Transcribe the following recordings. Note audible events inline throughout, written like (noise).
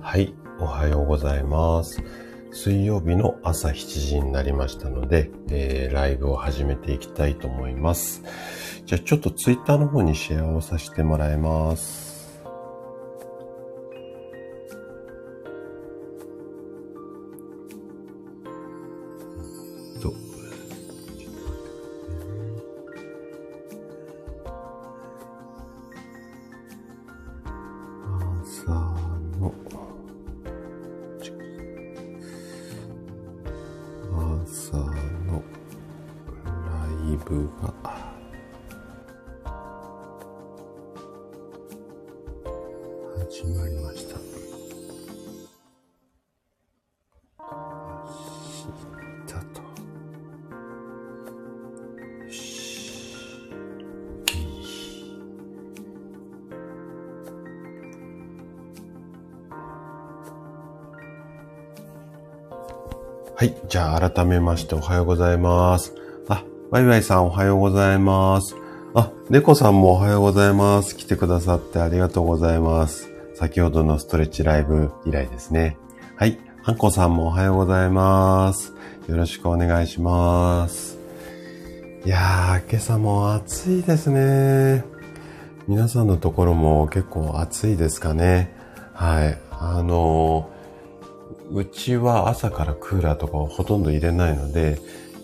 はい、おはようございます。水曜日の朝7時になりましたので、えー、ライブを始めていきたいと思います。じゃあちょっとツイッターの方にシェアをさせてもらいます。改めましておはようございます。あ、ワイワイさんおはようございます。あ、猫さんもおはようございます。来てくださってありがとうございます。先ほどのストレッチライブ以来ですね。はい。ハンコさんもおはようございます。よろしくお願いします。いやー、今朝も暑いですね。皆さんのところも結構暑いですかね。はい。あのーうちは朝からクーラーとかをほとんど入れないので、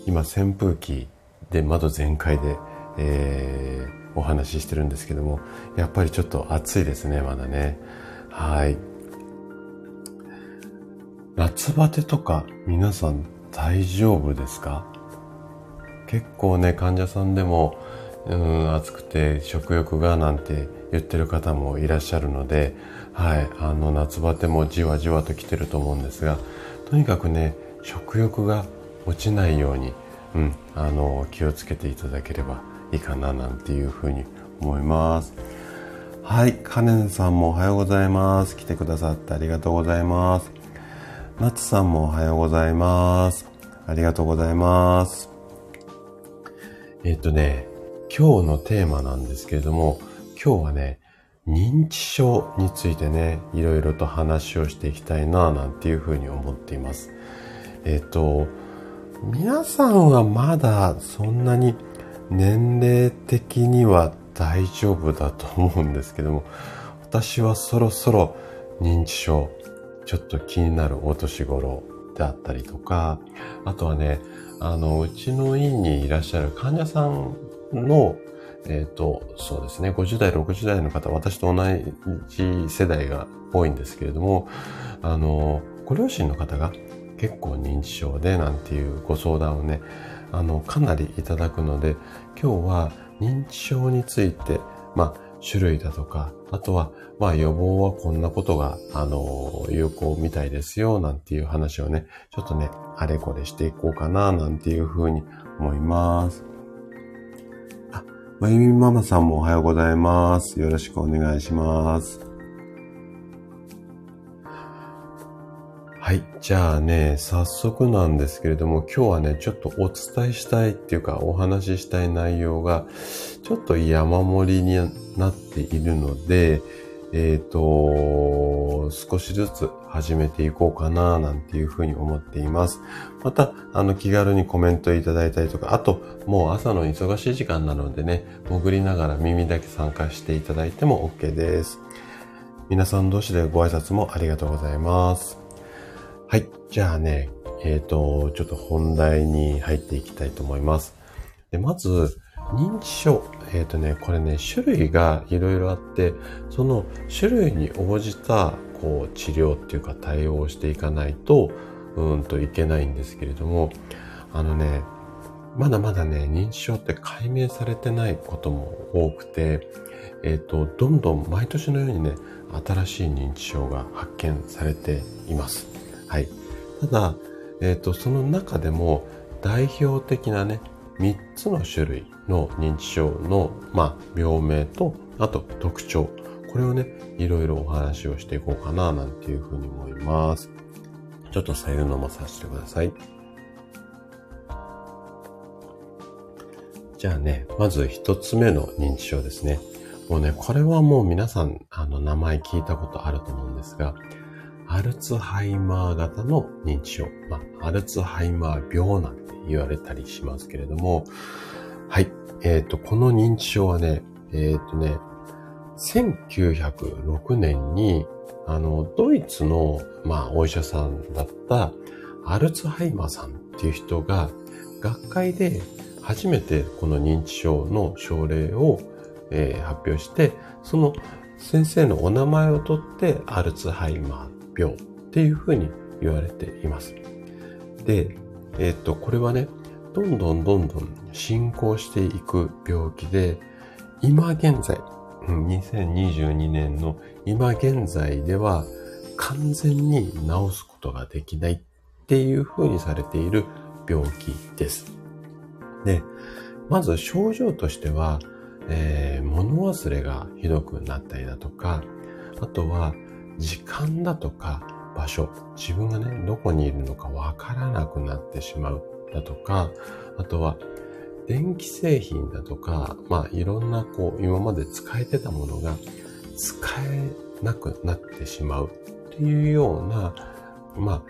今扇風機で窓全開で、えー、お話ししてるんですけども、やっぱりちょっと暑いですね、まだね。はい。夏バテとか皆さん大丈夫ですか？結構ね、患者さんでも、うん、暑くて食欲がなんて言ってる方もいらっしゃるので、はい、あの夏バテもじわじわと来てると思うんですが、とにかくね、食欲が落ちないように、うん、あの、気をつけていただければいいかななんていうふうに思います。はい、カネンさんもおはようございます。来てくださってありがとうございます。ナツさんもおはようございます。ありがとうございます。えっ、とね、今日のテーマなんですけれども、今日はね、認知症についてね、いろいろと話をしていきたいな、なんていうふうに思っています。えっ、と、皆さんはまだそんなに年齢的には大丈夫だと思うんですけども、私はそろそろ認知症、ちょっと気になるお年頃であったりとか、あとはね、あの、うちの院にいらっしゃる患者さんのえっ、ー、と、そうですね、50代、60代の方、私と同じ世代が多いんですけれども、あの、ご両親の方が結構認知症でなんていうご相談をね、あの、かなりいただくので、今日は認知症について、まあ、種類だとか、あとは、まあ予防はこんなことが、あの、有効みたいですよ、なんていう話をね、ちょっとね、あれこれしていこうかな、なんていうふうに思います。まゆみママさんもおはようございます。よろしくお願いします。はい。じゃあね、早速なんですけれども、今日はね、ちょっとお伝えしたいっていうか、お話ししたい内容が、ちょっと山盛りになっているので、えっ、ー、と、少しずつ始めていこうかな、なんていうふうに思っています。また、あの、気軽にコメントいただいたりとか、あと、もう朝の忙しい時間なのでね、潜りながら耳だけ参加していただいても OK です。皆さん同士でご挨拶もありがとうございます。はい。じゃあね、えっ、ー、と、ちょっと本題に入っていきたいと思います。でまず、認知症。えっ、ー、とね、これね、種類がいろいろあって、その種類に応じた、こう、治療っていうか対応していかないと、うんといけないんですけれども、あのね、まだまだね、認知症って解明されてないことも多くて、えっ、ー、と、どんどん毎年のようにね、新しい認知症が発見されています。はい。ただ、えっ、ー、と、その中でも代表的なね、3つの種類の認知症の、まあ、病名と、あと特徴。これをね、いろいろお話をしていこうかな、なんていうふうに思います。ちょっと左右飲まさせてください。じゃあね、まず一つ目の認知症ですね。もうね、これはもう皆さん、あの、名前聞いたことあると思うんですが、アルツハイマー型の認知症。まあ、アルツハイマー病なんて言われたりしますけれども、はい。えっ、ー、と、この認知症はね、えっ、ー、とね、1906年に、あの、ドイツの、まあ、お医者さんだったアルツハイマーさんっていう人が、学会で初めてこの認知症の症例を、えー、発表して、その先生のお名前を取ってアルツハイマー病っていうふうに言われています。で、えっ、と、これはね、どんどんどんどん進行していく病気で、今現在、2022年の今現在では完全に治すことができないっていうふうにされている病気です。で、まず症状としては、えー、物忘れがひどくなったりだとか、あとは時間だとか場所、自分がね、どこにいるのかわからなくなってしまうだとか、あとは電気製品だとか、まあいろんなこう今まで使えてたものが使えなくなってしまうっていうような、まあ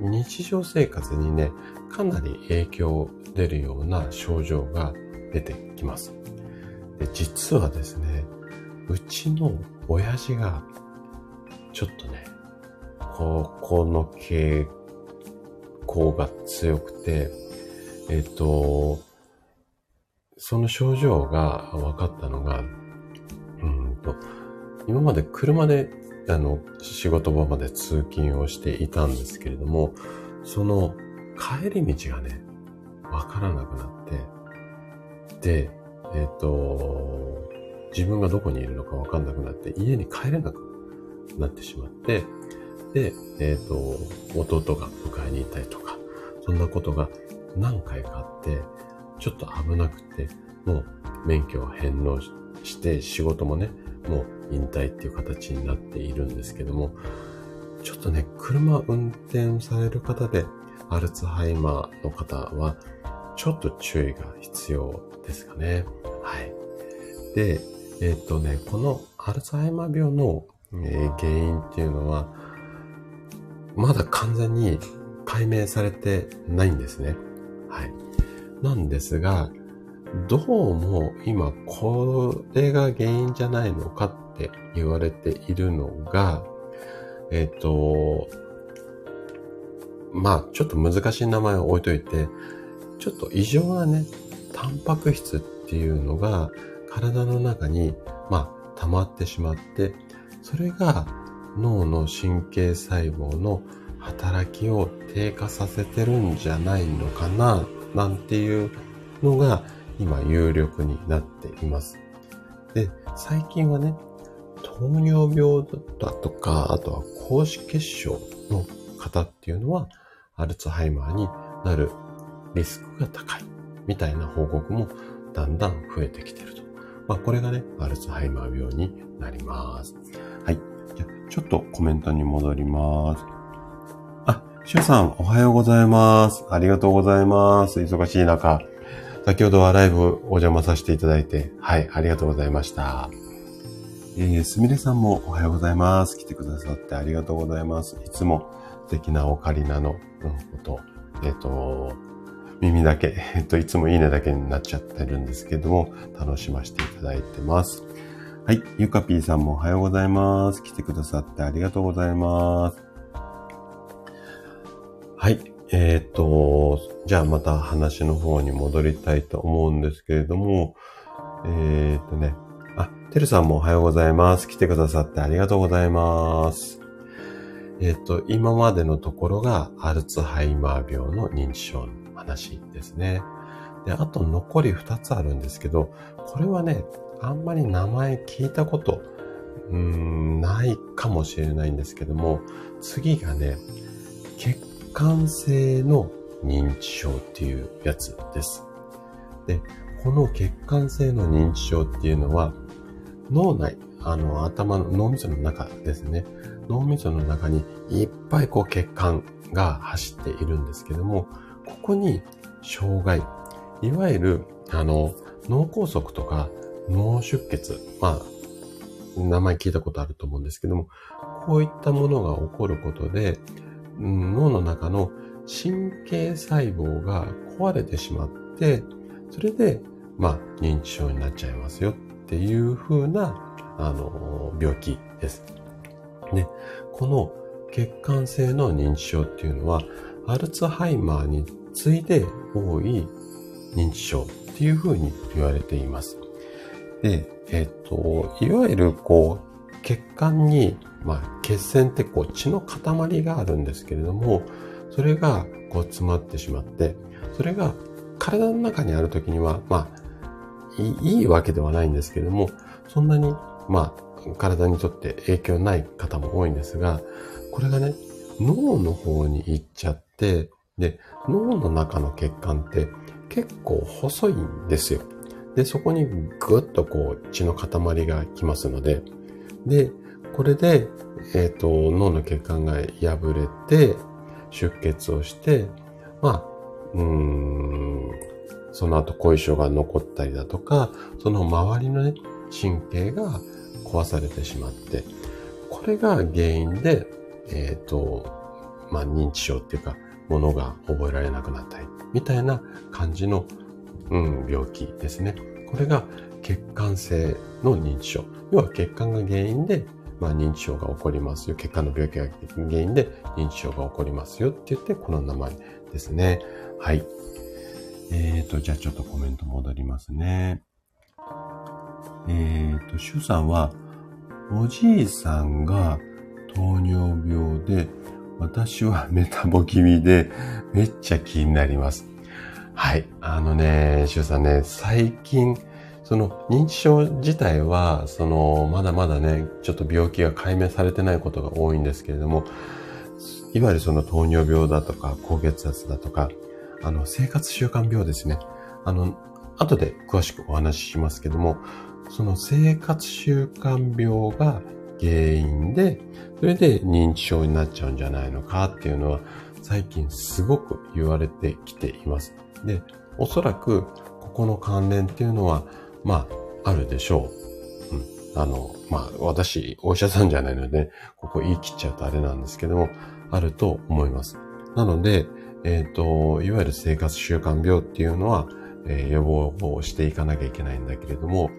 日常生活にね、かなり影響出るような症状が出てきます。で実はですね、うちの親父が、ちょっとね、ここの傾向が強くて、えっ、と、その症状が分かったのが、うんと、今まで車で、あの、仕事場まで通勤をしていたんですけれども、その帰り道がね、わからなくなって、で、えっ、と、自分がどこにいるのかわかんなくなって、家に帰れなくなってしまって、で、えっ、ー、と、弟が迎えに行ったりとか、そんなことが何回かあって、ちょっと危なくて、もう免許を返納して、仕事もね、もう引退っていう形になっているんですけども、ちょっとね、車運転される方で、アルツハイマーの方は、ちょっと注意が必要ですかね。はい。で、えっ、とね、このアルツハイマー病の、えー、原因っていうのは、まだ完全に解明されてないんですね。はい。なんですが、どうも今これが原因じゃないのかって言われているのが、えっ、と、まあ、ちょっと難しい名前を置いといて、ちょっと異常なね、タンパク質っていうのが体の中に、まあ、溜まってしまって、それが脳の神経細胞の働きを低下させてるんじゃないのかな、なんていうのが今有力になっています。で、最近はね、糖尿病だとか、あとは高脂血症の方っていうのは、アルツハイマーになるリスクが高いみたいな報告もだんだん増えてきてると。まあ、これがね、アルツハイマー病になります。はい。ちょっとコメントに戻ります。あ、シュさん、おはようございます。ありがとうございます。忙しい中。先ほどはライブお邪魔させていただいて、はい、ありがとうございました。えー、すみれさんもおはようございます。来てくださってありがとうございます。いつも素敵なオカリナの音、えっ、ー、と、耳だけ、えっ、ー、と、いつもいいねだけになっちゃってるんですけども、楽しませていただいてます。はい。ゆかぴーさんもおはようございます。来てくださってありがとうございます。はい。えっ、と、じゃあまた話の方に戻りたいと思うんですけれども、えっ、とね、あ、てるさんもおはようございます。来てくださってありがとうございます。えっ、と、今までのところがアルツハイマー病の認知症の話ですね。で、あと残り2つあるんですけど、これはね、あんまり名前聞いたこと、うん、ないかもしれないんですけども、次がね、血管性の認知症っていうやつです。で、この血管性の認知症っていうのは、脳内、あの、頭の脳みその中ですね。脳みその中にいっぱいこう血管が走っているんですけども、ここに障害、いわゆる、あの、脳梗塞とか脳出血、まあ、名前聞いたことあると思うんですけども、こういったものが起こることで、うん、脳の中の神経細胞が壊れてしまって、それで、まあ、認知症になっちゃいますよっていう風な、あの、病気です。ね、この血管性の認知症っていうのは、アルツハイマーに次いで多い認知症っていう風に言われています。で、えっ、と、いわゆるこう、血管に、まあ、血栓ってこう血の塊があるんですけれども、それがこう詰まってしまって、それが体の中にある時には、まあ、いいわけではないんですけれども、そんなに、まあ、体にとって影響ない方も多いんですが、これがね、脳の方に行っちゃって、で、脳の中の血管って結構細いんですよ。で、そこにぐっとこう血の塊が来ますので、で、これで、えっ、ー、と、脳の血管が破れて、出血をして、まあ、うん、その後後遺症が残ったりだとか、その周りのね、神経が壊されてしまって、これが原因で、えっ、ー、と、まあ、認知症っていうか、ものが覚えられなくなったり、みたいな感じの、うん、病気ですね。これが血管性の認知症。要は血管が原因で、まあ、認知症が起こりますよ。血管の病気が原因で認知症が起こりますよって言って、この名前ですね。はい。えーと、じゃあちょっとコメント戻りますね。えーと、シュさんは、おじいさんが糖尿病で、私はメタボ気味で、めっちゃ気になります。はい。あのね、シュさんね、最近、その認知症自体は、その、まだまだね、ちょっと病気が解明されてないことが多いんですけれども、いわゆるその糖尿病だとか、高血圧だとか、あの、生活習慣病ですね。あの、後で詳しくお話ししますけども、その生活習慣病が原因で、それで認知症になっちゃうんじゃないのかっていうのは、最近すごく言われてきています。で、おそらく、ここの関連っていうのは、まあ、あるでしょう。うん。あの、まあ、私、お医者さんじゃないので、ここ言い切っちゃうとあれなんですけども、あると思います。なので、えっ、ー、と、いわゆる生活習慣病っていうのは、えー、予防をしていかなきゃいけないんだけれども、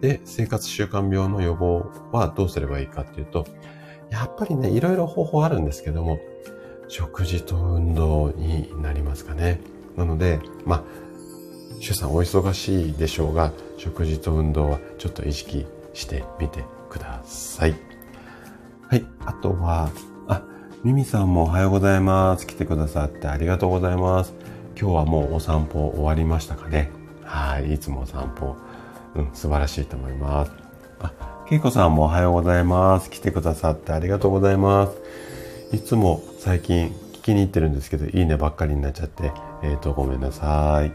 で、生活習慣病の予防はどうすればいいかっていうと、やっぱりね、いろいろ方法あるんですけども、食事と運動になりますかね。なので、まあ、主さんお忙しいでしょうが、食事と運動はちょっと意識してみてください。はい。あとは、あ、ミミさんもおはようございます。来てくださってありがとうございます。今日はもうお散歩終わりましたかね。はい。いつもお散歩、うん、素晴らしいと思います。あ、ケイコさんもおはようございます。来てくださってありがとうございます。いつも最近聞きに行ってるんですけど、いいねばっかりになっちゃって、えっ、ー、と、ごめんなさい。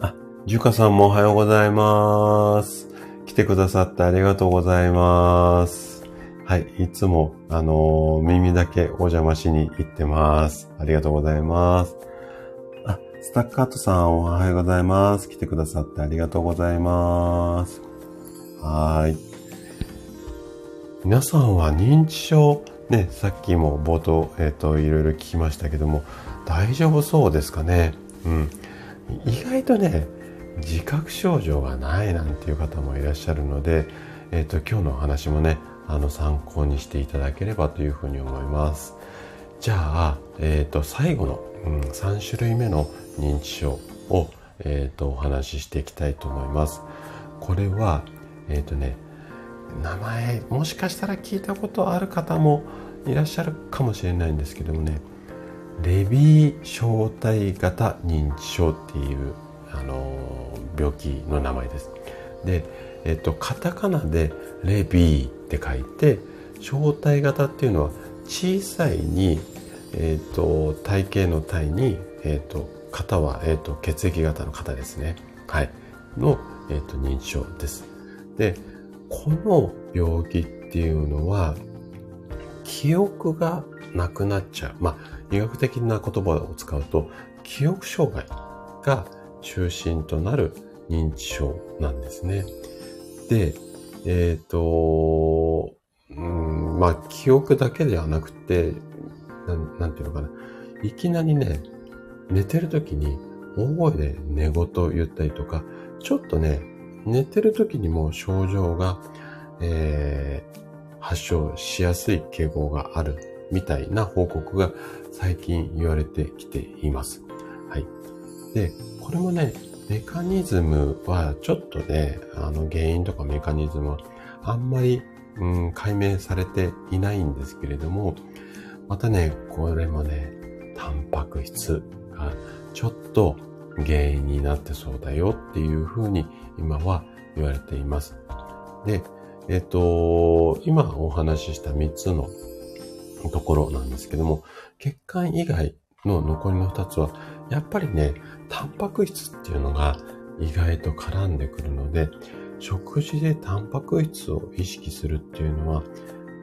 あ、ジュカさんもおはようございます。来てくださってありがとうございます。はい、いつも、あのー、耳だけお邪魔しに行ってます。ありがとうございます。あ、スタッカートさんおはようございます。来てくださってありがとうございます。はい。皆さんは認知症、ね、さっきも冒頭、え、ー、と、いろいろ聞きましたけども、大丈夫そうですかね？うん。意外とね、自覚症状がないなんていう方もいらっしゃるので、え、ー、と、今日のお話もね、あの、参考にしていただければというふうに思います。じゃあ、え、ー、と、最後の、うん、3種類目の認知症を、え、ー、と、お話ししていきたいと思います。これは、えっ、とね、名前、もしかしたら聞いたことある方もいらっしゃるかもしれないんですけどもね、レビー小体型認知症っていう、あの病気の名前です。で、えっと、カタカナでレビーって書いて、小体型っていうのは小さいに、えっと、体型の体に、えっと、型は、えっと、血液型の型ですね。はい。の、えっと、認知症です。で、この病気っていうのは、記憶がなくなっちゃう。まあ、医学的な言葉を使うと、記憶障害が中心となる認知症なんですね。で、えっ、と、うん、まあ、記憶だけではなくて、な、なんていうのかな。いきなりね、寝てる時に大声で寝言を言ったりとか、ちょっとね、寝てる時にも症状が、えー、発症しやすい傾向があるみたいな報告が最近言われてきています。はい。で、これもね、メカニズムはちょっとね、あの原因とかメカニズムはあんまり、うん、解明されていないんですけれども、またね、これもね、タンパク質がちょっと原因になってそうだよっていうふうに今は言われています。で、えっ、と、今お話しした3つのところなんですけども、血管以外の残りの2つは、やっぱりね、タンパク質っていうのが意外と絡んでくるので、食事でタンパク質を意識するっていうのは、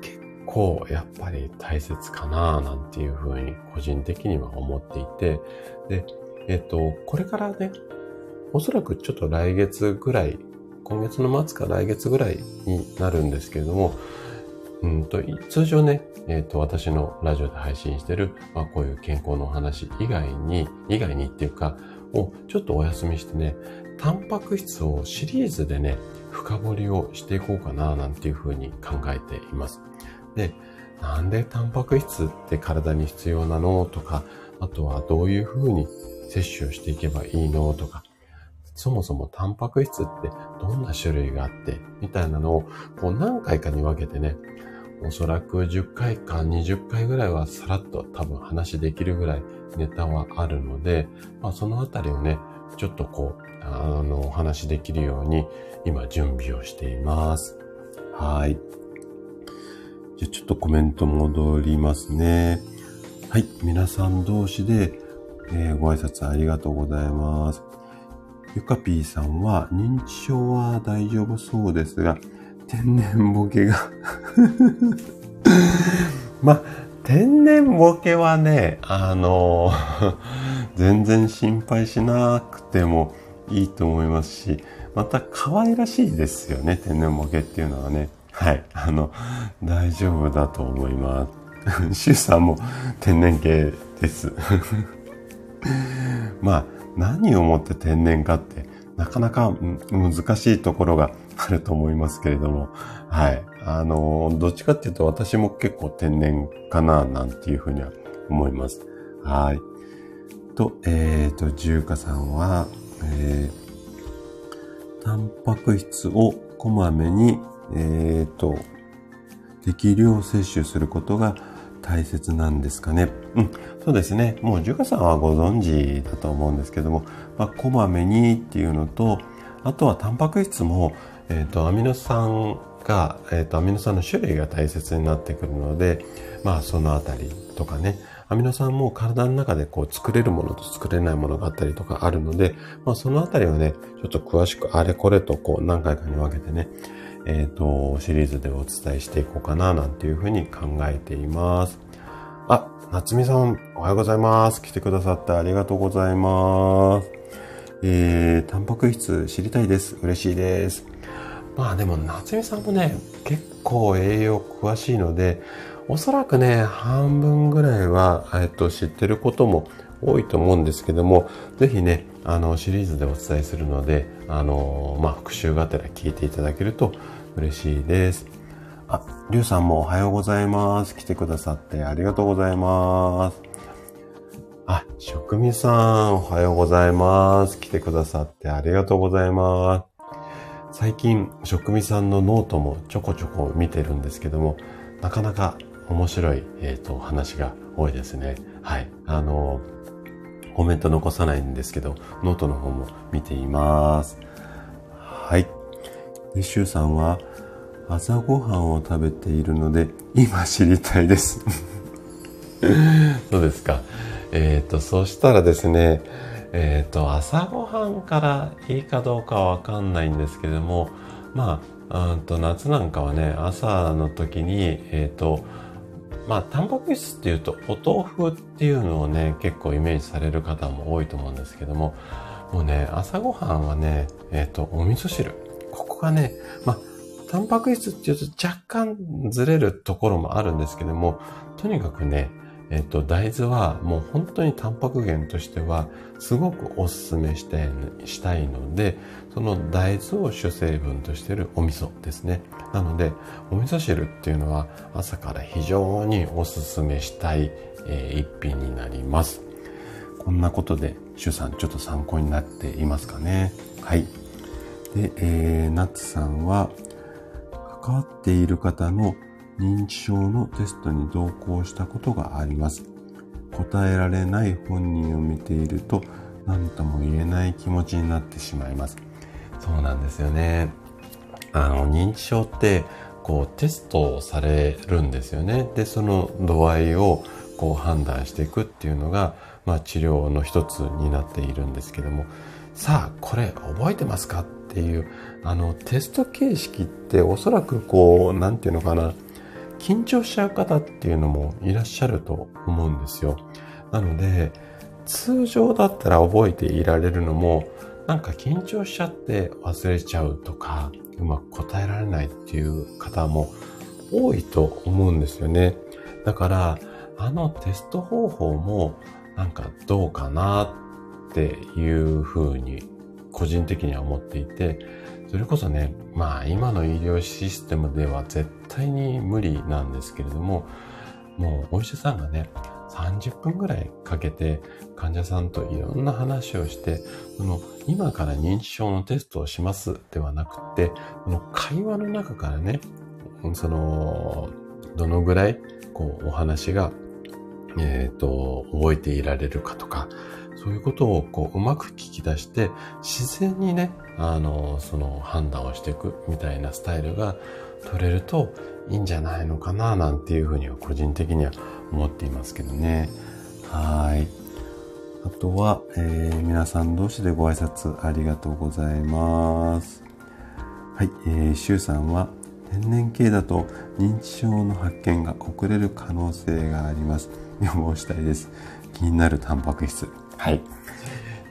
結構やっぱり大切かななんていうふうに個人的には思っていて、で、えっ、と、これからね、おそらくちょっと来月ぐらい今月の末か来月ぐらいになるんですけれども、うんと通常ね、えっ、と、私のラジオで配信してる、まあ、こういう健康のお話以外に、以外にっていうか、をちょっとお休みしてね、タンパク質をシリーズでね、深掘りをしていこうかな、なんていうふうに考えています。で、なんでタンパク質って体に必要なの？とか、あとはどういうふうに摂取をしていけばいいのとか、そもそもタンパク質ってどんな種類があって、みたいなのをこう何回かに分けてね、おそらく10回か20回ぐらいはさらっと多分話できるぐらいネタはあるので、まあそのあたりをね、ちょっとこう、あの、お話できるように今準備をしています。はい。じゃちょっとコメント戻りますね。はい。皆さん同士で、えー、ご挨拶ありがとうございます。ゆかぴーさんは認知症は大丈夫そうですが、天然ボケが (laughs) まあ、天然ボケはね、あの (laughs) 全然心配しなくてもいいと思いますし、また可愛らしいですよね、天然ボケっていうのはね。はい。あの、大丈夫だと思います。(laughs) シュさんも天然系です。(laughs) まあ、何をもって天然かってなかなか難しいところがあると思いますけれども、はい。あの、どっちかっていうと私も結構天然かななんていうふうには思います。はい。と、えっ、ー、と、重華さんは、えー、タンパク質をこまめに、えっ、ー、と、適量摂取することが大切なんですかね。うん、そうですね。もう、ジュカさんはご存知だと思うんですけども、まあ、こまめにっていうのと、あとはタンパク質も、えっ、ー、と、アミノ酸が、えっ、ー、と、アミノ酸の種類が大切になってくるので、まあ、そのあたりとかね、アミノ酸も体の中でこう作れるものと作れないものがあったりとかあるので、まあ、そのあたりをね、ちょっと詳しくあれこれとこう何回かに分けてね、えっ、ー、と、シリーズでお伝えしていこうかな、なんていうふうに考えています。夏美さん、おはようございます。来てくださってありがとうございます。えー、タンパク質知りたいです。嬉しいです。まあでも、夏美さんもね、結構栄養詳しいので、おそらくね、半分ぐらいは、えっと、知ってることも多いと思うんですけども、ぜひね、あの、シリーズでお伝えするので、あの、まあ、復習がてら聞いていただけると嬉しいです。りゅうさんもおはようございます。来てくださってありがとうございます。あ、職味さん、おはようございます。来てくださってありがとうございます。最近、職味さんのノートもちょこちょこ見てるんですけども、なかなか面白い、えっ、ー、と、話が多いですね。はい。あの、コメント残さないんですけど、ノートの方も見ています。はい。で、シュウさんは、朝ごはんを食べているので、今知りたいです。(laughs) そうですか。えっ、ー、と、そしたらですね、えっ、ー、と、朝ごはんからいいかどうかはわかんないんですけども、まあ、と夏なんかはね、朝の時に、えっ、ー、と、まあ、タンパク質っていうと、お豆腐っていうのをね、結構イメージされる方も多いと思うんですけども、もうね、朝ごはんはね、えっ、と、お味噌汁。ここがね、まあ、タンパク質っていうと若干ずれるところもあるんですけども、とにかくね、えっと、大豆はもう本当にタンパク源としてはすごくおすすめしたいしたいので、その大豆を主成分としているお味噌ですね。なので、お味噌汁っていうのは朝から非常におすすめしたい、えー、一品になります。こんなことで、シュさんちょっと参考になっていますかね。はい。で、えー、ナッツさんは、関わっている方の認知症のテストに同行したことがあります。答えられない本人を見ていると何とも言えない気持ちになってしまいます。そうなんですよね。あの、認知症って、こう、テストをされるんですよね。で、その度合いを、こう、判断していくっていうのが、まあ、治療の一つになっているんですけども、さあ、これ覚えてますか？っていう、あの、テスト形式っておそらくこう、なんていうのかな、緊張しちゃう方っていうのもいらっしゃると思うんですよ。なので、通常だったら覚えていられるのも、なんか緊張しちゃって忘れちゃうとか、うまく答えられないっていう方も多いと思うんですよね。だから、あのテスト方法もなんかどうかなっていうふうに個人的には思っていて、それこそね、まあ今の医療システムでは絶対に無理なんですけれども、もうお医者さんがね、30分ぐらいかけて患者さんといろんな話をして、その今から認知症のテストをしますではなくて、この会話の中からね、その、どのぐらいこうお話が、えっ、ー、と、覚えていられるかとか、そういうことをこう、うまく聞き出して、自然にね、あの、その判断をしていくみたいなスタイルが取れるといいんじゃないのかな、なんていうふうには個人的には思っていますけどね。はい。あとは、えー、皆さん同士でご挨拶ありがとうございます。はい、えー、シュウさんは、天然系だと認知症の発見が遅れる可能性があります。予防したいです。気になるタンパク質。はい。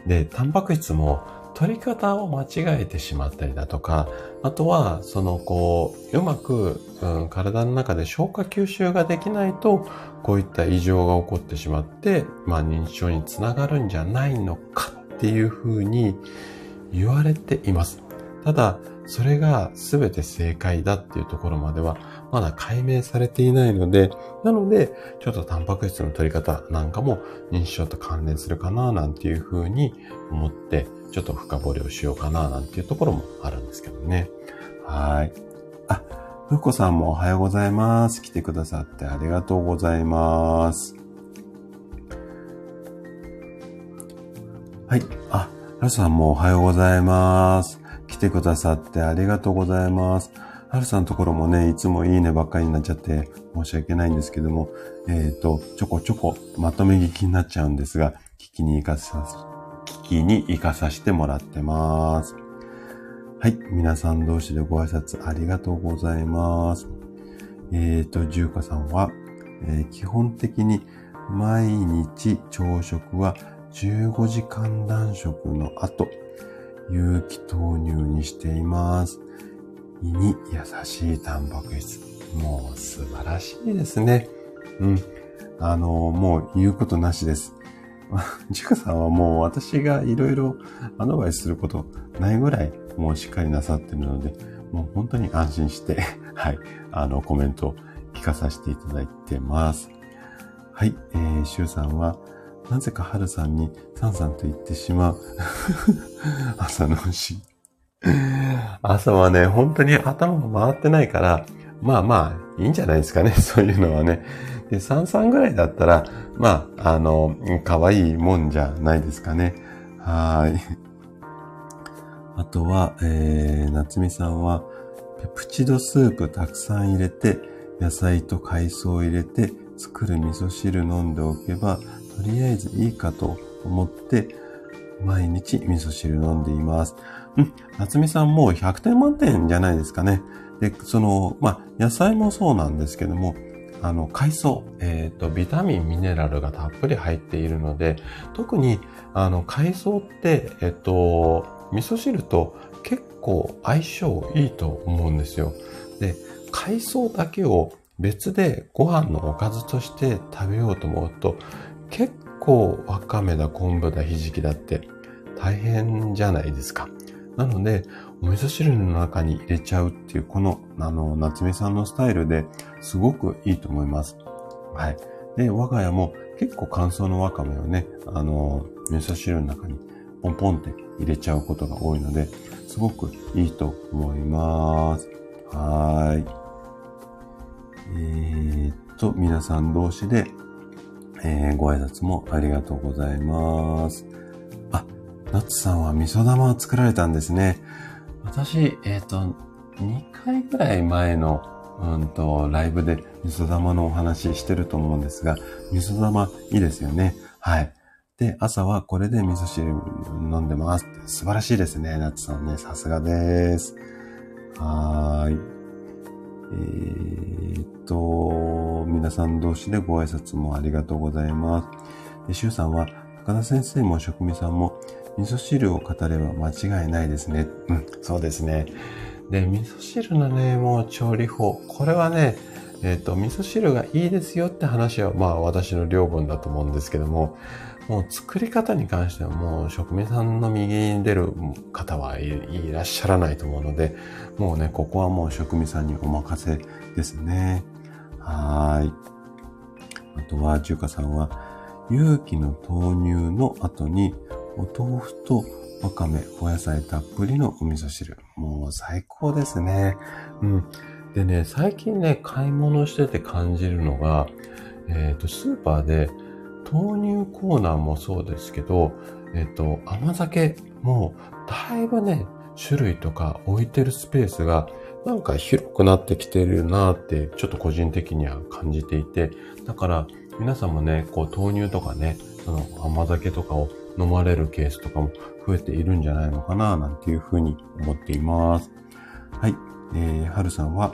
で、タンパク質も取り方を間違えてしまったりだとか、あとは、その、こう、うまく、うん、体の中で消化吸収ができないと、こういった異常が起こってしまって、まあ、認知症につながるんじゃないのかっていうふうに言われています。ただ、それが全て正解だっていうところまではまだ解明されていないので、なので、ちょっとタンパク質の取り方なんかも認知症と関連するかななんていうふうに思って、ちょっと深掘りをしようかななんていうところもあるんですけどね。はい。あ、ふこさんもおはようございます。来てくださってありがとうございます。はい。あ、ラさんもおはようございます。来てくださってありがとうございます。はるさんのところもね、いつもいいねばっかりになっちゃって申し訳ないんですけども、えっ、ー、と、ちょこちょこまとめ聞きになっちゃうんですが、聞きに行かさ、聞きに行かさせてもらってます。はい。皆さん同士でご挨拶ありがとうございます。えっ、ー、と、じゅうかさんは、えー、基本的に毎日朝食は15時間断食の後、有機豆乳にしています。胃に優しいタンパク質。もう素晴らしいですね。うん。あの、もう言うことなしです。(laughs) ジカさんはもう私がいろいろアドバイスすることないぐらいもうしっかりなさってるので、もう本当に安心して (laughs) はい、あの、コメントを聞かさせていただいてます。はい、えー、シュウさんは、なぜかハルさんにサンさんと言ってしまう (laughs) 朝の牛。朝はね、本当に頭が回ってないから、まあまあ、いいんじゃないですかね、(laughs) そういうのはね。で、33ぐらいだったら、まあ、あの、可愛いもんじゃないですかね。はい。あとは、えー、夏美さんは、ペプチドスープたくさん入れて、野菜と海藻を入れて、作る味噌汁飲んでおけば、とりあえずいいかと思って、毎日味噌汁飲んでいます。うん、夏美さんもう100点満点じゃないですかね。で、その、まあ、野菜もそうなんですけども、あの、海藻、えっ、ー、と、ビタミン、ミネラルがたっぷり入っているので、特に、あの、海藻って、えっ、ー、と、味噌汁と結構相性いいと思うんですよ。で、海藻だけを別でご飯のおかずとして食べようと思うと、結構わかめだ、昆布だ、ひじきだって大変じゃないですか。なので、お味噌汁の中に入れちゃうっていう、この、あの、夏目さんのスタイルですごくいいと思います。はい。で、我が家も結構乾燥のわかめをね、あの、味噌汁の中にポンポンって入れちゃうことが多いので、すごくいいと思います。はい。えー、っと、皆さん同士で、えー、ご挨拶もありがとうございます。あ、ナツさんは味噌玉を作られたんですね。私、えっ、ー、と、2回ぐらい前の、うんと、ライブで味噌玉のお話してると思うんですが、味噌玉いいですよね。はい。で、朝はこれで味噌汁飲んでます。素晴らしいですね。ナツさんね。さすがです。はーい。えー、っと、皆さん同士でご挨拶もありがとうございます。で、シュウさんは、高田先生も職味さんも、味噌汁を語れば間違いないですね。うん、そうですね。で、味噌汁のね、もう調理法。これはね、えっ、ー、と、味噌汁がいいですよって話は、まあ私の領分だと思うんですけども、もう作り方に関してはもう職人さんの右に出る方はいらっしゃらないと思うので、もうね、ここはもう職人さんにお任せですね。はい。あとは、中華さんは、勇気の豆乳の後に、お豆腐とわかめ、お野菜たっぷりのお味噌汁。もう最高ですね。うん。でね、最近ね、買い物してて感じるのが、えっ、ー、と、スーパーで豆乳コーナーもそうですけど、えっ、ー、と、甘酒もだいぶね、種類とか置いてるスペースがなんか広くなってきてるなってちょっと個人的には感じていて、だから皆さんもね、こう豆乳とかね、その甘酒とかを飲まれるケースとかも増えているんじゃないのかな、なんていうふうに思っています。はい。えー、はるさんは、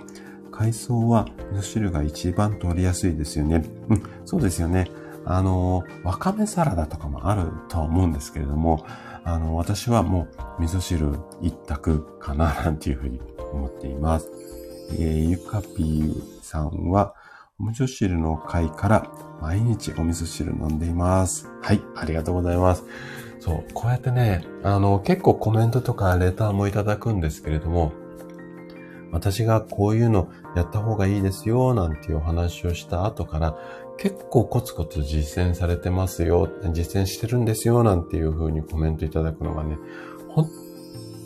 海藻は味噌汁が一番取りやすいですよね。うん、そうですよね。あの、わかめサラダとかもあるとは思うんですけれども、あの、私はもう味噌汁一択かな、なんていうふうに思っています。えー、ゆかぴーさんは、お味噌汁の会から毎日お味噌汁飲んでいます。はい、ありがとうございます。そう、こうやってね、あの、結構コメントとかレターもいただくんですけれども、私がこういうのやった方がいいですよ、なんていうお話をした後から、結構コツコツ実践されてますよ、実践してるんですよ、なんていう風にコメントいただくのがね、本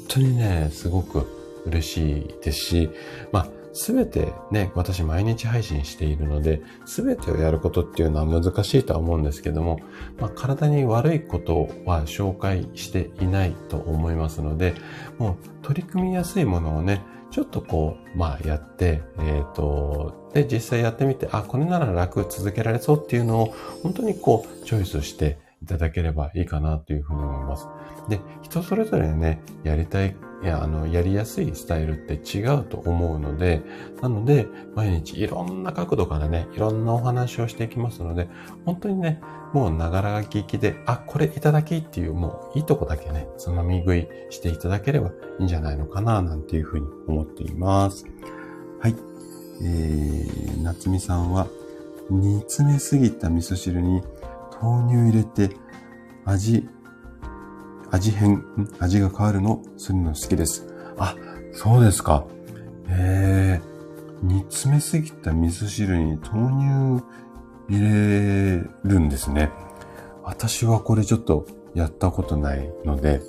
当にね、すごく嬉しいですし、まあ、すべてね、私毎日配信しているので、すべてをやることっていうのは難しいとは思うんですけども、まあ、体に悪いことは紹介していないと思いますので、もう取り組みやすいものをね、ちょっとこう、まあやって、えっ、ー、と、で、実際やってみて、あ、これなら楽続けられそうっていうのを、本当にこう、チョイスしていただければいいかなというふうに思います。で、人それぞれね、やりたいいや、あの、やりやすいスタイルって違うと思うので、なので、毎日いろんな角度からね、いろんなお話をしていきますので、本当にね、もうながら聞きで、あ、これいただきっていう、もういいとこだけね、つまみ食いしていただければいいんじゃないのかな、なんていうふうに思っています。はい。えー、夏美さんは、煮詰めすぎた味噌汁に豆乳入れて、味味変、味が変わるの？するの好きです。あ、そうですか。えー、煮詰めすぎた味噌汁に豆乳入れるんですね。私はこれちょっとやったことないので、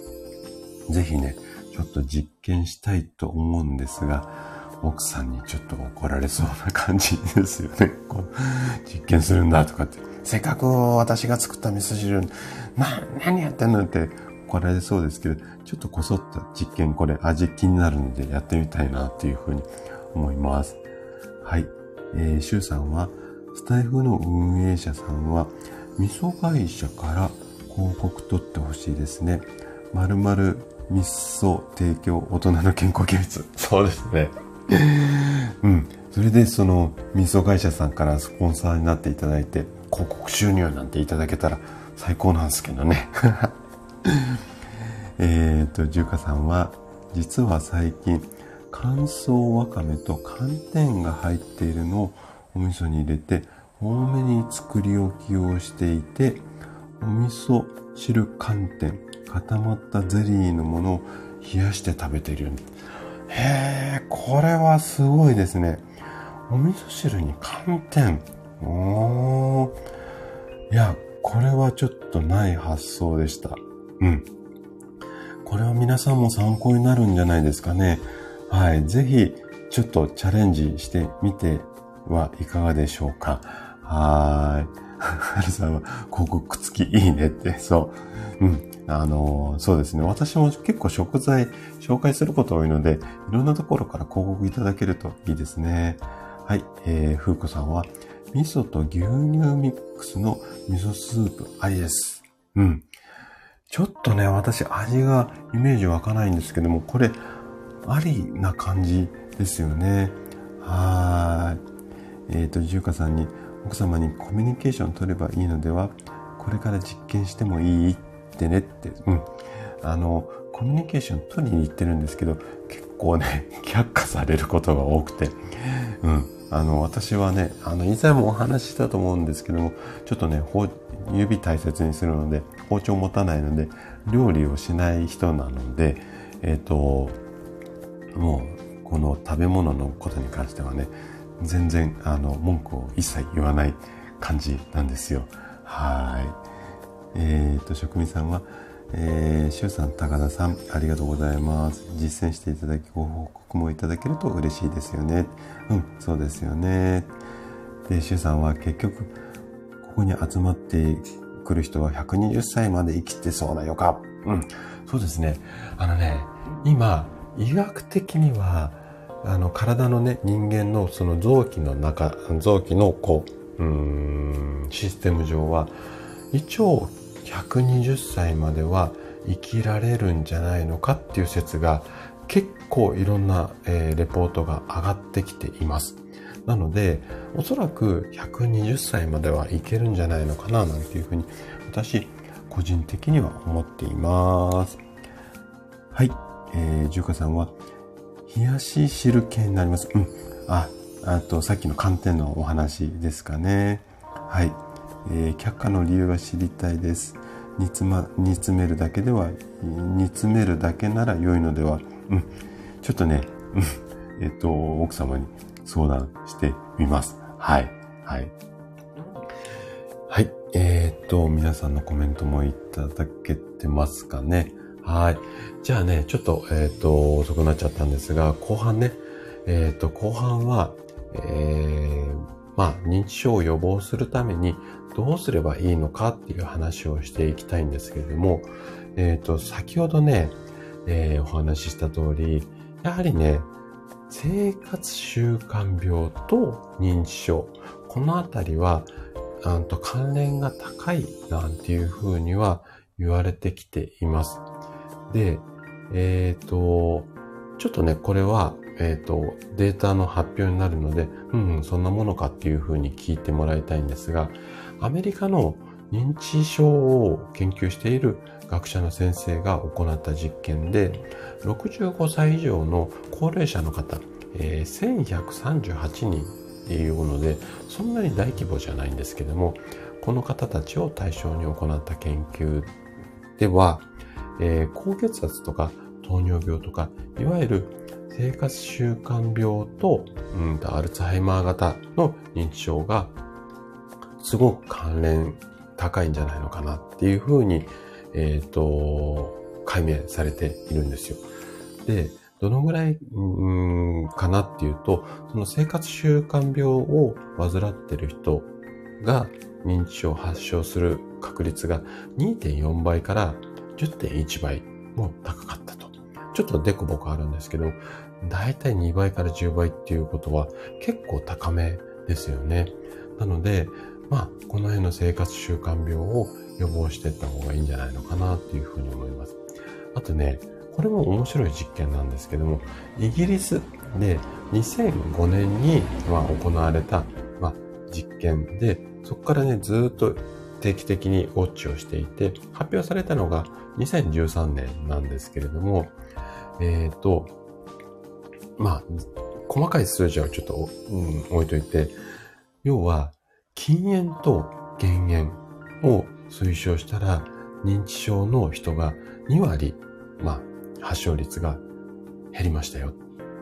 ぜひね、ちょっと実験したいと思うんですが、奥さんにちょっと怒られそうな感じですよね。こう実験するんだとかって。せっかく私が作った味噌汁、な、何やってんのって怒られそうですけど、ちょっとこそっと実験これ味気になるのでやってみたいなっていうふうに思います。はい。えー、シュウさんは、スタイフの運営者さんは、味噌会社から広告取ってほしいですね。まるまる味噌提供大人の健康。そうですね。(laughs) うん。それでその味噌会社さんからスポンサーになっていただいて、広告収入なんていただけたら最高なんですけどね。(laughs) (laughs) えっと、じゅうかさんは、実は最近乾燥わかめと寒天が入っているのをお味噌に入れて多めに作り置きをしていてお味噌汁寒天固まったゼリーのものを冷やして食べているへえこれはすごいですね。お味噌汁に寒天。おー。いやこれはちょっとない発想でした。うんこれは皆さんも参考になるんじゃないですかねはい。ぜひ、ちょっとチャレンジしてみてはいかがでしょうか。はい。はるさんは広告付きいいねって、そう。うん。あの、そうですね。私も結構食材紹介すること多いので、いろんなところから広告いただけるといいですね。はい。えー、ふうこさんは、味噌と牛乳ミックスの味噌スープありです。うん。ちょっとね、私味がイメージ湧かないんですけども、これ、ありな感じですよね。はい。えっ、ー、と、じゅうかさんに、奥様にコミュニケーション取ればいいのではこれから実験してもいいってねって、うん。あの、コミュニケーション取りに行ってるんですけど、結構ね、(laughs) 却下されることが多くて、うん。あの、私はね、あの、以前もお話ししたと思うんですけども、ちょっとね、指大切にするので、包丁持たないので、料理をしない人なので、えっ、ー、と、もうこの食べ物のことに関してはね全然あの文句を一切言わない感じなんですよはいえっ、ー、と職人さんはえー、シュウさん、高田さん、ありがとうございます。実践していただき、ご報告もいただけると嬉しいですよね。うん、そうですよね。で、シュウさんは結局、ここに集まってくる人は120歳まで生きてそうな予感。うん、そうですね。あのね、今、医学的にはあの体のね人間のその臓器の中臓器のこううんシステム上は一応120歳までは生きられるんじゃないのかっていう説が結構いろんな、えー、レポートが上がってきています。なので、おそらく120歳まではいけるんじゃないのかななんていうふうに私個人的には思っています。はい。えー、ジュカさんは、冷やし汁系になります。うん。あ、あと、さっきの寒天のお話ですかね。はい。えー、却下の理由が知りたいです。煮詰ま、煮詰めるだけでは、煮詰めるだけなら良いのでは。うん。ちょっとね、うん。えっ、と、奥様に相談してみます。はい。はい。はい。えっ、と、皆さんのコメントもいただけてますかね。はい。じゃあね、ちょっと、えっ、と、遅くなっちゃったんですが、後半ね、えっ、と、後半は、えー、まあ、認知症を予防するためにどうすればいいのかっていう話をしていきたいんですけれども、えっ、ー、と、先ほどね、えー、お話しした通り、やはりね、生活習慣病と認知症、このあたりは、あと関連が高いなんていうふうには言われてきています。で、えっ、ー、と、ちょっとね、これは、えっ、ー、と、データの発表になるので、うん、うん、そんなものかっていうふうに聞いてもらいたいんですが、アメリカの認知症を研究している学者の先生が行った実験で、65歳以上の高齢者の方、えー、1138人っていうもので、そんなに大規模じゃないんですけども、この方たちを対象に行った研究では、えー、高血圧とか糖尿病とか、いわゆる生活習慣病と、うん、アルツハイマー型の認知症がすごく関連高いんじゃないのかなっていうふうに、えっ、ー、と、解明されているんですよ。で、どのぐらい、うん、かなっていうと、その生活習慣病を患ってる人が認知症を発症する確率が2.4倍から10.1倍も高かったと。ちょっとデコボコあるんですけど、だいたい2倍から10倍っていうことは結構高めですよね。なので、まあ、この辺の生活習慣病を予防していった方がいいんじゃないのかなっていうふうに思います。あとね、これも面白い実験なんですけども、イギリスで2005年に、行われた、実験で、そこからね、ずっと定期的にウォッチをしていて、発表されたのが2013年なんですけれども、えっ、ー、と、まあ、細かい数字はちょっと、うん、置いといて、要は、禁煙と減煙を推奨したら、認知症の人が2割、まあ、発症率が減りましたよ。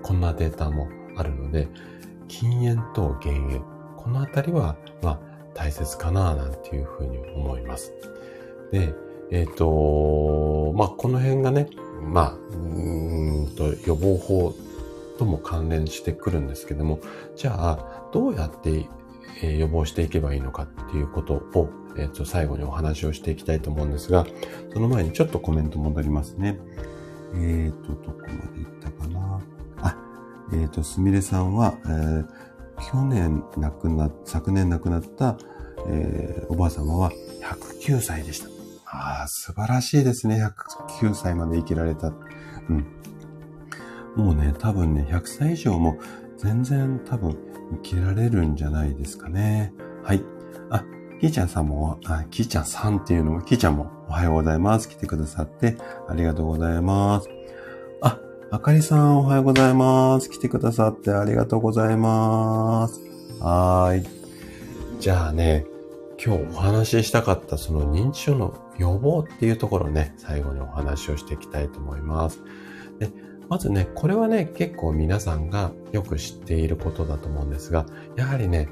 こんなデータもあるので、禁煙と減煙、このあたりは、まあ、大切かな、なんていうふうに思います。で、えっ、ー、と、まあ、この辺がね、まあ、うんと予防法とも関連してくるんですけども、じゃあ、どうやって予防していけばいいのかっていうことを、えっ、ー、と、最後にお話をしていきたいと思うんですが、その前にちょっとコメント戻りますね。えっ、ー、と、どこまで行ったかな？あ、えっ、ー、と、すみれさんは、えー、去年亡くな、昨年亡くなった、えー、おばあ様は109歳でした。ああ、素晴らしいですね。109歳まで生きられた。うん。もうね、多分ね、100歳以上も全然多分生きられるんじゃないですかね。はい。あ、キーちゃんさんも、あ、キーちゃんさんっていうのも、キーちゃんもおはようございます。来てくださってありがとうございます。あ、あかりさんおはようございます。来てくださってありがとうございます。はーい。じゃあね、今日お話ししたかったその認知症の予防っていうところね、最後にお話をしていきたいと思います。でまずね、これはね、結構皆さんがよく知っていることだと思うんですが、やはりね、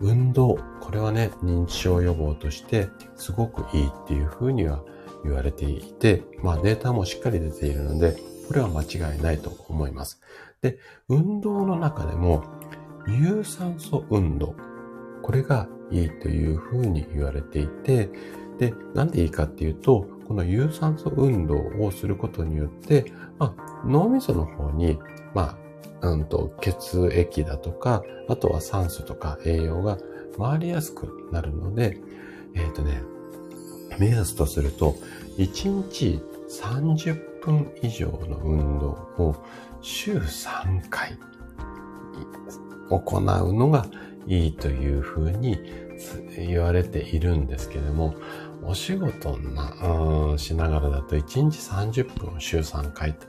運動、これはね、認知症予防としてすごくいいっていうふうには言われていて、まあデータもしっかり出ているので、これは間違いないと思います。で、運動の中でも、有酸素運動。これがいいというふうに言われていて、で、なんでいいかっていうと、この有酸素運動をすることによって、まあ、脳みその方に、まあ、うんと、血液だとか、あとは酸素とか栄養が回りやすくなるので、えっ、ー、とね、目安とすると、1日30分以上の運動を週3回行うのがいいというふうに言われているんですけども、お仕事な、しながらだと1日30分を週3回って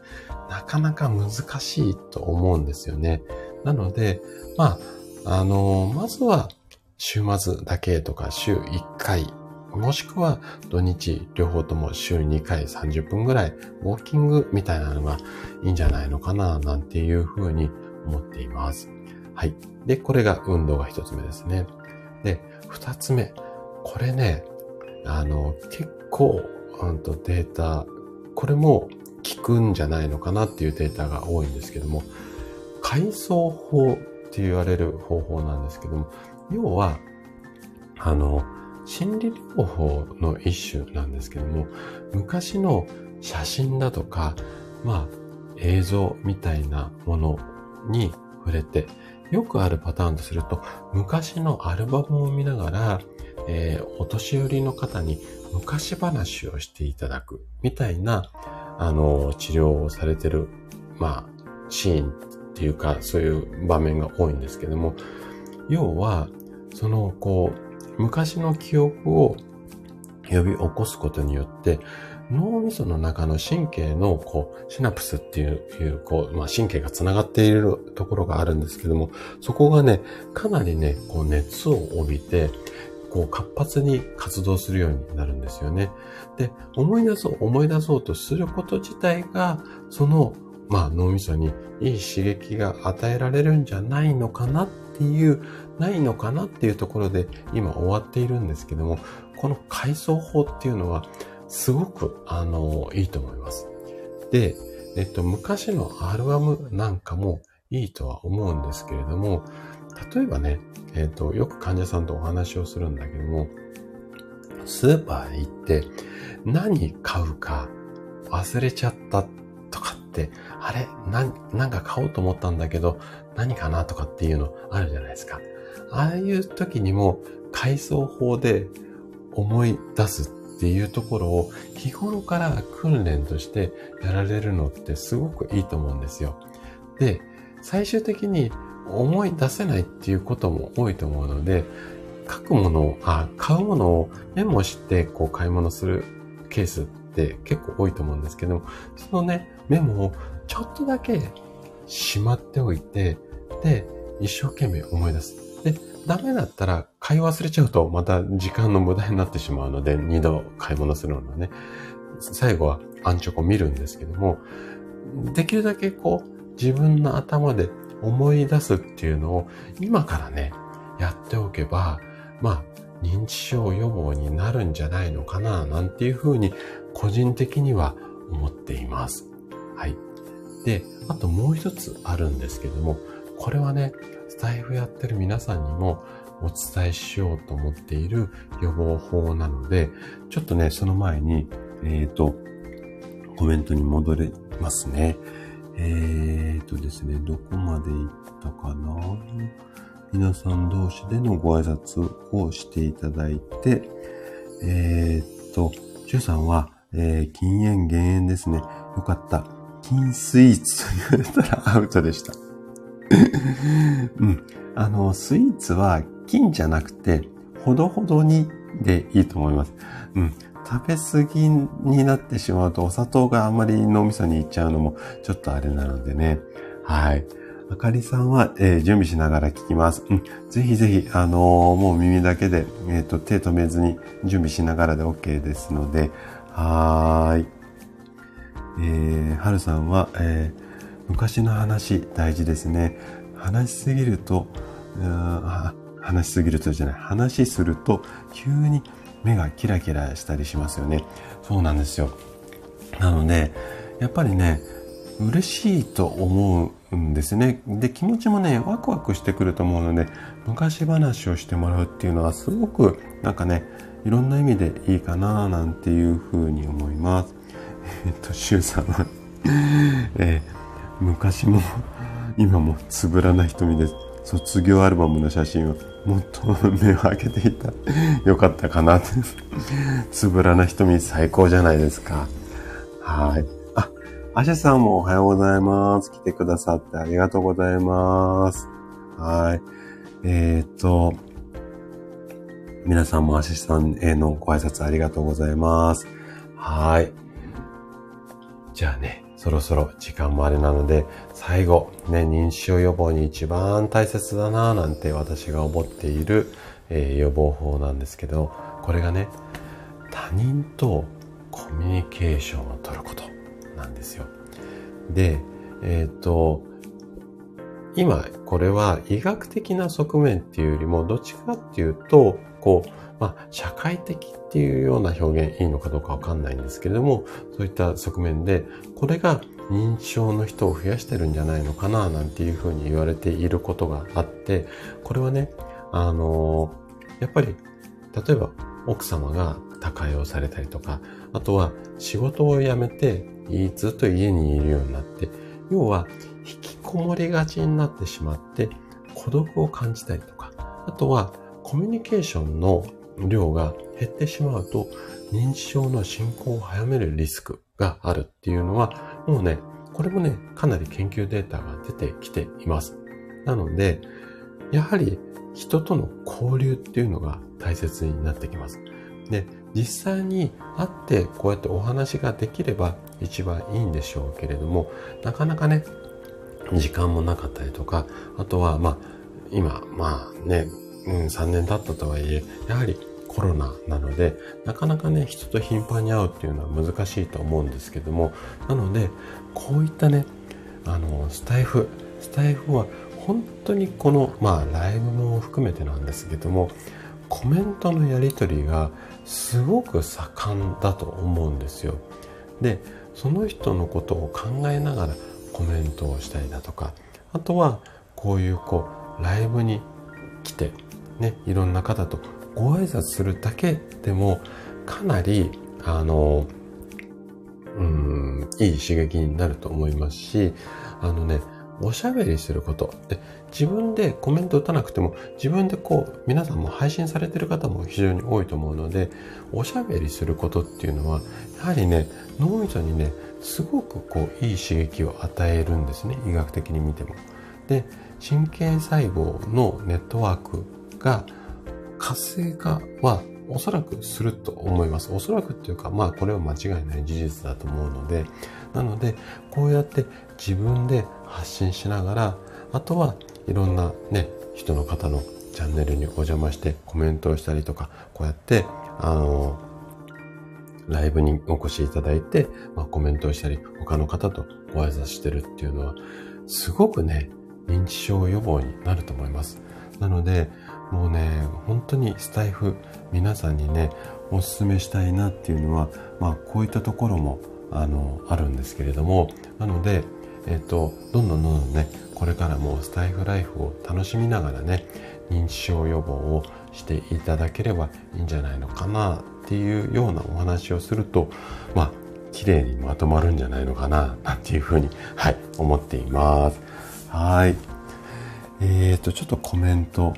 なかなか難しいと思うんですよね。なので、まあ、あの、まずは週末だけとか週1回、もしくは土日両方とも週2回30分ぐらいウォーキングみたいなのがいいんじゃないのかななんていうふうに思っています。はい。で、これが運動が一つ目ですね。で、二つ目。これね、あの、結構、うんとデータ、これも効くんじゃないのかなっていうデータが多いんですけども、階層法って言われる方法なんですけども、要は、あの、心理療法の一種なんですけども、昔の写真だとか、まあ、映像みたいなものに触れて、よくあるパターンとすると、昔のアルバムを見ながら、えー、お年寄りの方に昔話をしていただくみたいな、あの、治療をされてる、まあ、シーンっていうか、そういう場面が多いんですけども、要は、その、こう、昔の記憶を呼び起こすことによって、脳みその中の神経の、こう、シナプスっていう、こう、まあ、神経が繋がっているところがあるんですけども、そこがね、かなりね、こう、熱を帯びて、こう、活発に活動するようになるんですよね。で、思い出そう、思い出そうとすること自体が、その、まあ、脳みそにいい刺激が与えられるんじゃないのかなっていう、ないのかなっていうところで今終わっているんですけども、この階層法っていうのは、すごく、あの、いいと思います。で、えっと、昔のアルバムなんかもいいとは思うんですけれども、例えばね、えっと、よく患者さんとお話をするんだけども、スーパーへ行って何買うか忘れちゃったとかって、あれな、んか買おうと思ったんだけど、何かなとかっていうのあるじゃないですか。ああいう時にも、階層法で思い出すっていうところを日頃から訓練としてやられるのってすごくいいと思うんですよ。で、最終的に思い出せないっていうことも多いと思うので、書くものを、あ、買うものをメモしてこう買い物するケースって結構多いと思うんですけど、そのね、メモをちょっとだけしまっておいて、で、一生懸命思い出す。で、ダメだったら買い忘れちゃうとまた時間の無駄になってしまうので、二度買い物するのはね。最後はアンチョコ見るんですけども、できるだけこう、自分の頭で思い出すっていうのを今からね、やっておけば、まあ、認知症予防になるんじゃないのかな、なんていうふうに個人的には思っています。はい。で、あともう一つあるんですけども、これはね、スタイフやってる皆さんにもお伝えしようと思っている予防法なので、ちょっとね、その前に、えっ、ー、と、コメントに戻れますね。えっ、とですね、どこまで行ったかな？皆さん同士でのご挨拶をしていただいて、えっ、ー、と、ジュさんは、えー、禁煙減煙ですね。よかった。金スイーツと言われたら (laughs) アウトでした。(laughs) うん。あの、スイーツは金じゃなくて、ほどほどにでいいと思います。うん。食べ過ぎになってしまうとお砂糖があまり脳みそにいっちゃうのもちょっとあれなのでね。はい。あかりさんは、えー、準備しながら聞きます。うん。ぜひぜひ、あのー、もう耳だけで、えっ、ー、と、手止めずに準備しながらで OK ですので、はーい。えー、はるさんは、えー、昔の話大事ですね。話しすぎると、話しすぎるとじゃない、話すると急に目がキラキラしたりしますよね。そうなんですよ。なので、やっぱりね、嬉しいと思うんですね。で、気持ちもね、ワクワクしてくると思うので、昔話をしてもらうっていうのはすごく、なんかね、いろんな意味でいいかななんていうふうに思います。えっと、シュウさんは (laughs) えー、昔も今もつぶらな瞳です。卒業アルバムの写真をもっと目を開けていたよかったかなってつぶらな瞳最高じゃないですか。はい。あ、アシャさんもおはようございます。来てくださってありがとうございます。はい。えー、っと、皆さんもアシャさんへのご挨拶ありがとうございます。はい。じゃあね、そろそろ時間もあれなので、最後、ね、認知症予防に一番大切だなぁなんて私が思っている、えー、予防法なんですけど、これがね、他人とコミュニケーションを取ることなんですよ。で、えっ、ー、と、今、これは医学的な側面っていうよりも、どっちかっていうと、こう、まあ、社会的っていうような表現いいのかどうかわかんないんですけれども、そういった側面で、これが認知症の人を増やしてるんじゃないのかな、なんていうふうに言われていることがあって、これはね、あのー、やっぱり、例えば奥様が他界をされたりとか、あとは仕事を辞めてずっと家にいるようになって、要は引きこもりがちになってしまって、孤独を感じたりとか、あとはコミュニケーションの量が減ってしまうと、認知症の進行を早めるリスクがあるっていうのは、もうね、これもね、かなり研究データが出てきています。なので、やはり人との交流っていうのが大切になってきます。で、実際に会ってこうやってお話ができれば一番いいんでしょうけれども、なかなかね、時間もなかったりとか、あとはまあ、今、まあね、うん、3年経ったとはいえ、やはりコロナなので、なかなかね、人と頻繁に会うっていうのは難しいと思うんですけども、なので、こういったね、あの、スタイフ、スタイフは本当にこの、まあ、ライブも含めてなんですけども、コメントのやり取りがすごく盛んだと思うんですよ。で、その人のことを考えながらコメントをしたりだとか、あとはこういうこう、ライブに来て、ね、いろんな方とご挨拶するだけでもかなり、あの、うん、いい刺激になると思いますし、あのね、おしゃべりすること。で、自分でコメント打たなくても、自分でこう、皆さんも配信されてる方も非常に多いと思うので、おしゃべりすることっていうのは、やはりね、脳みそにね、すごくこう、いい刺激を与えるんですね。医学的に見ても。で、神経細胞のネットワークが活性化はおそらくすると思います。おそらくっていうか、まあこれは間違いない事実だと思うので、なので、こうやって自分で発信しながらあとはいろんなね人の方のチャンネルにお邪魔してコメントをしたりとかこうやってあのライブにお越しいただいて、まあ、コメントをしたり他の方とご挨拶してるっていうのはすごくね認知症予防になると思いますなのでもうね本当にスタイフ皆さんにねおすすめしたいなっていうのはまあこういったところもあのあるんですけれどもなのでえっ、とどんどんどんどんねこれからもスタイフライフを楽しみながらね認知症予防をしていただければいいんじゃないのかなっていうようなお話をするとまあ綺麗にまとまるんじゃないのかななんていうふうにはい思っています。はい。えーとちょっとコメント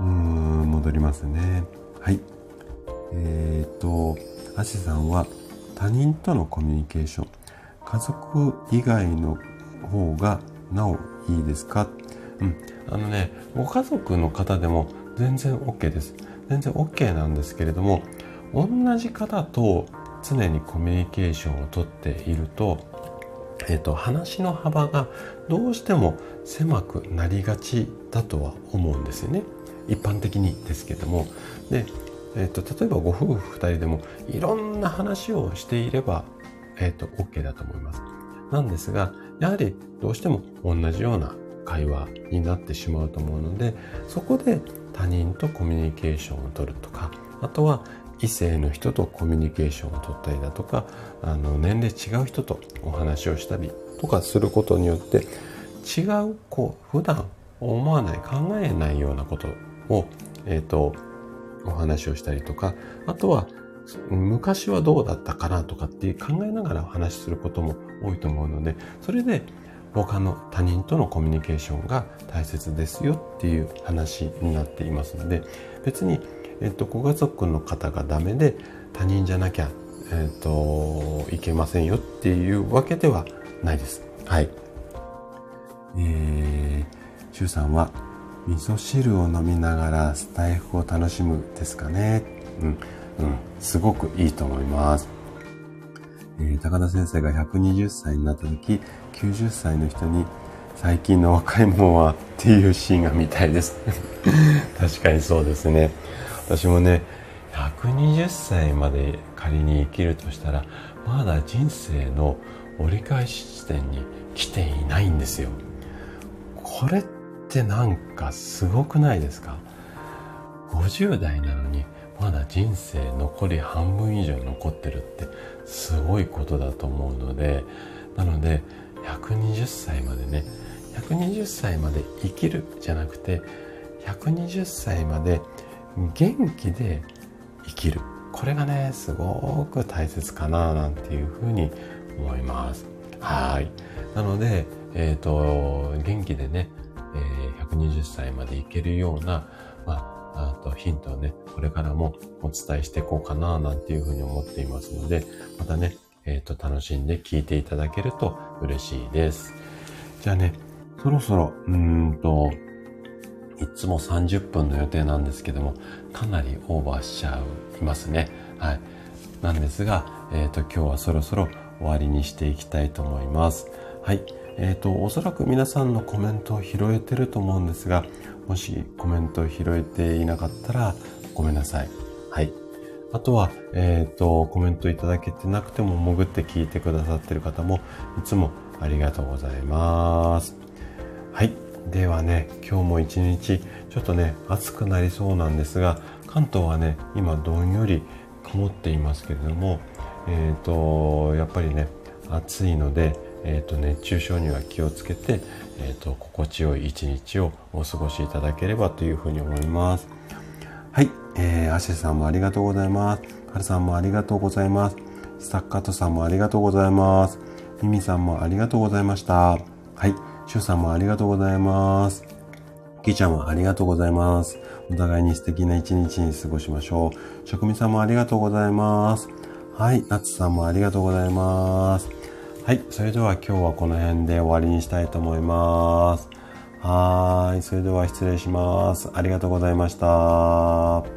うん戻りますねはいえーとアシさんは他人とのコミュニケーション家族以外の方がなおいいですか？うん。あのね、ご家族の方でも全然 OK です。全然 OK なんですけれども、同じ方と常にコミュニケーションをとっていると、えっ、ー、と、話の幅がどうしても狭くなりがちだとは思うんですよね。一般的にですけども。で、え、ー、と、例えばご夫婦二人でもいろんな話をしていれば、え、ー、と、OK だと思います。なんですが、やはりどうしても同じような会話になってしまうと思うので、そこで他人とコミュニケーションを取るとか、あとは異性の人とコミュニケーションを取ったりだとか、あの、年齢違う人とお話をしたりとかすることによって、違う、こう、普段思わない、考えないようなことを、えっ、ー、と、お話をしたりとか、あとは昔はどうだったかなとかって考えながらお話しすることも多いと思うので、それで他の他人とのコミュニケーションが大切ですよっていう話になっていますので、別に、えっと、ご家族の方がダメで他人じゃなきゃ、えっと、いけませんよっていうわけではないです。はい。えー、シュウさんは、味噌汁を飲みながらスタイフを楽しむですかね。うん。うん、すごくいいと思います。えー、高田先生が120歳になった時、90歳の人に最近の若い者はっていうシーンが見たいです。(laughs) 確かにそうですね。私もね、120歳まで仮に生きるとしたら、まだ人生の折り返し地点に来ていないんですよ。これっってなんかすごくないですか ?50 代なのにまだ人生残り半分以上残ってるってすごいことだと思うのでなので120歳までね120歳まで生きるじゃなくて120歳まで元気で生きる。これがねすごく大切かななんていうふうに思います。はい。なのでえっ、ー、と元気でね、120歳までいけるような、まああとヒントをね、これからもお伝えしていこうかななんていうふうに思っていますので、またね、えっ、ー、と、楽しんで聞いていただけると嬉しいです。じゃあね、そろそろ、うんと、いつも30分の予定なんですけども、かなりオーバーしちゃいますね。はい。なんですが、えっ、ー、と、今日はそろそろ終わりにしていきたいと思います。はい。えっ、ー、と、おそらく皆さんのコメントを拾えてると思うんですが、もしコメントを拾えていなかったらごめんなさい。はい。あとは、えっ、ー、と、コメントいただけてなくても潜って聞いてくださってる方もいつもありがとうございます。はい。ではね、今日も一日ちょっとね、暑くなりそうなんですが、関東はね、今どんより曇っていますけれども、えっ、ー、と、やっぱりね、暑いので、えーと、熱中症には気をつけて、えーと、心地よい一日をお過ごしいただければというふうに思います。はい、えー、アシェさんもありがとうございます。はるさんもありがとうございます。スタッカートさんもありがとうございます。ミミさんもありがとうございました。はい、シュウさんもありがとうございます。キーちゃんもありがとうございます。お互いに素敵な一日に過ごしましょう。職味さんもありがとうございます。はい、ナツさんもありがとうございます。はい。それでは今日はこの辺で終わりにしたいと思います。はい。それでは失礼します。ありがとうございました。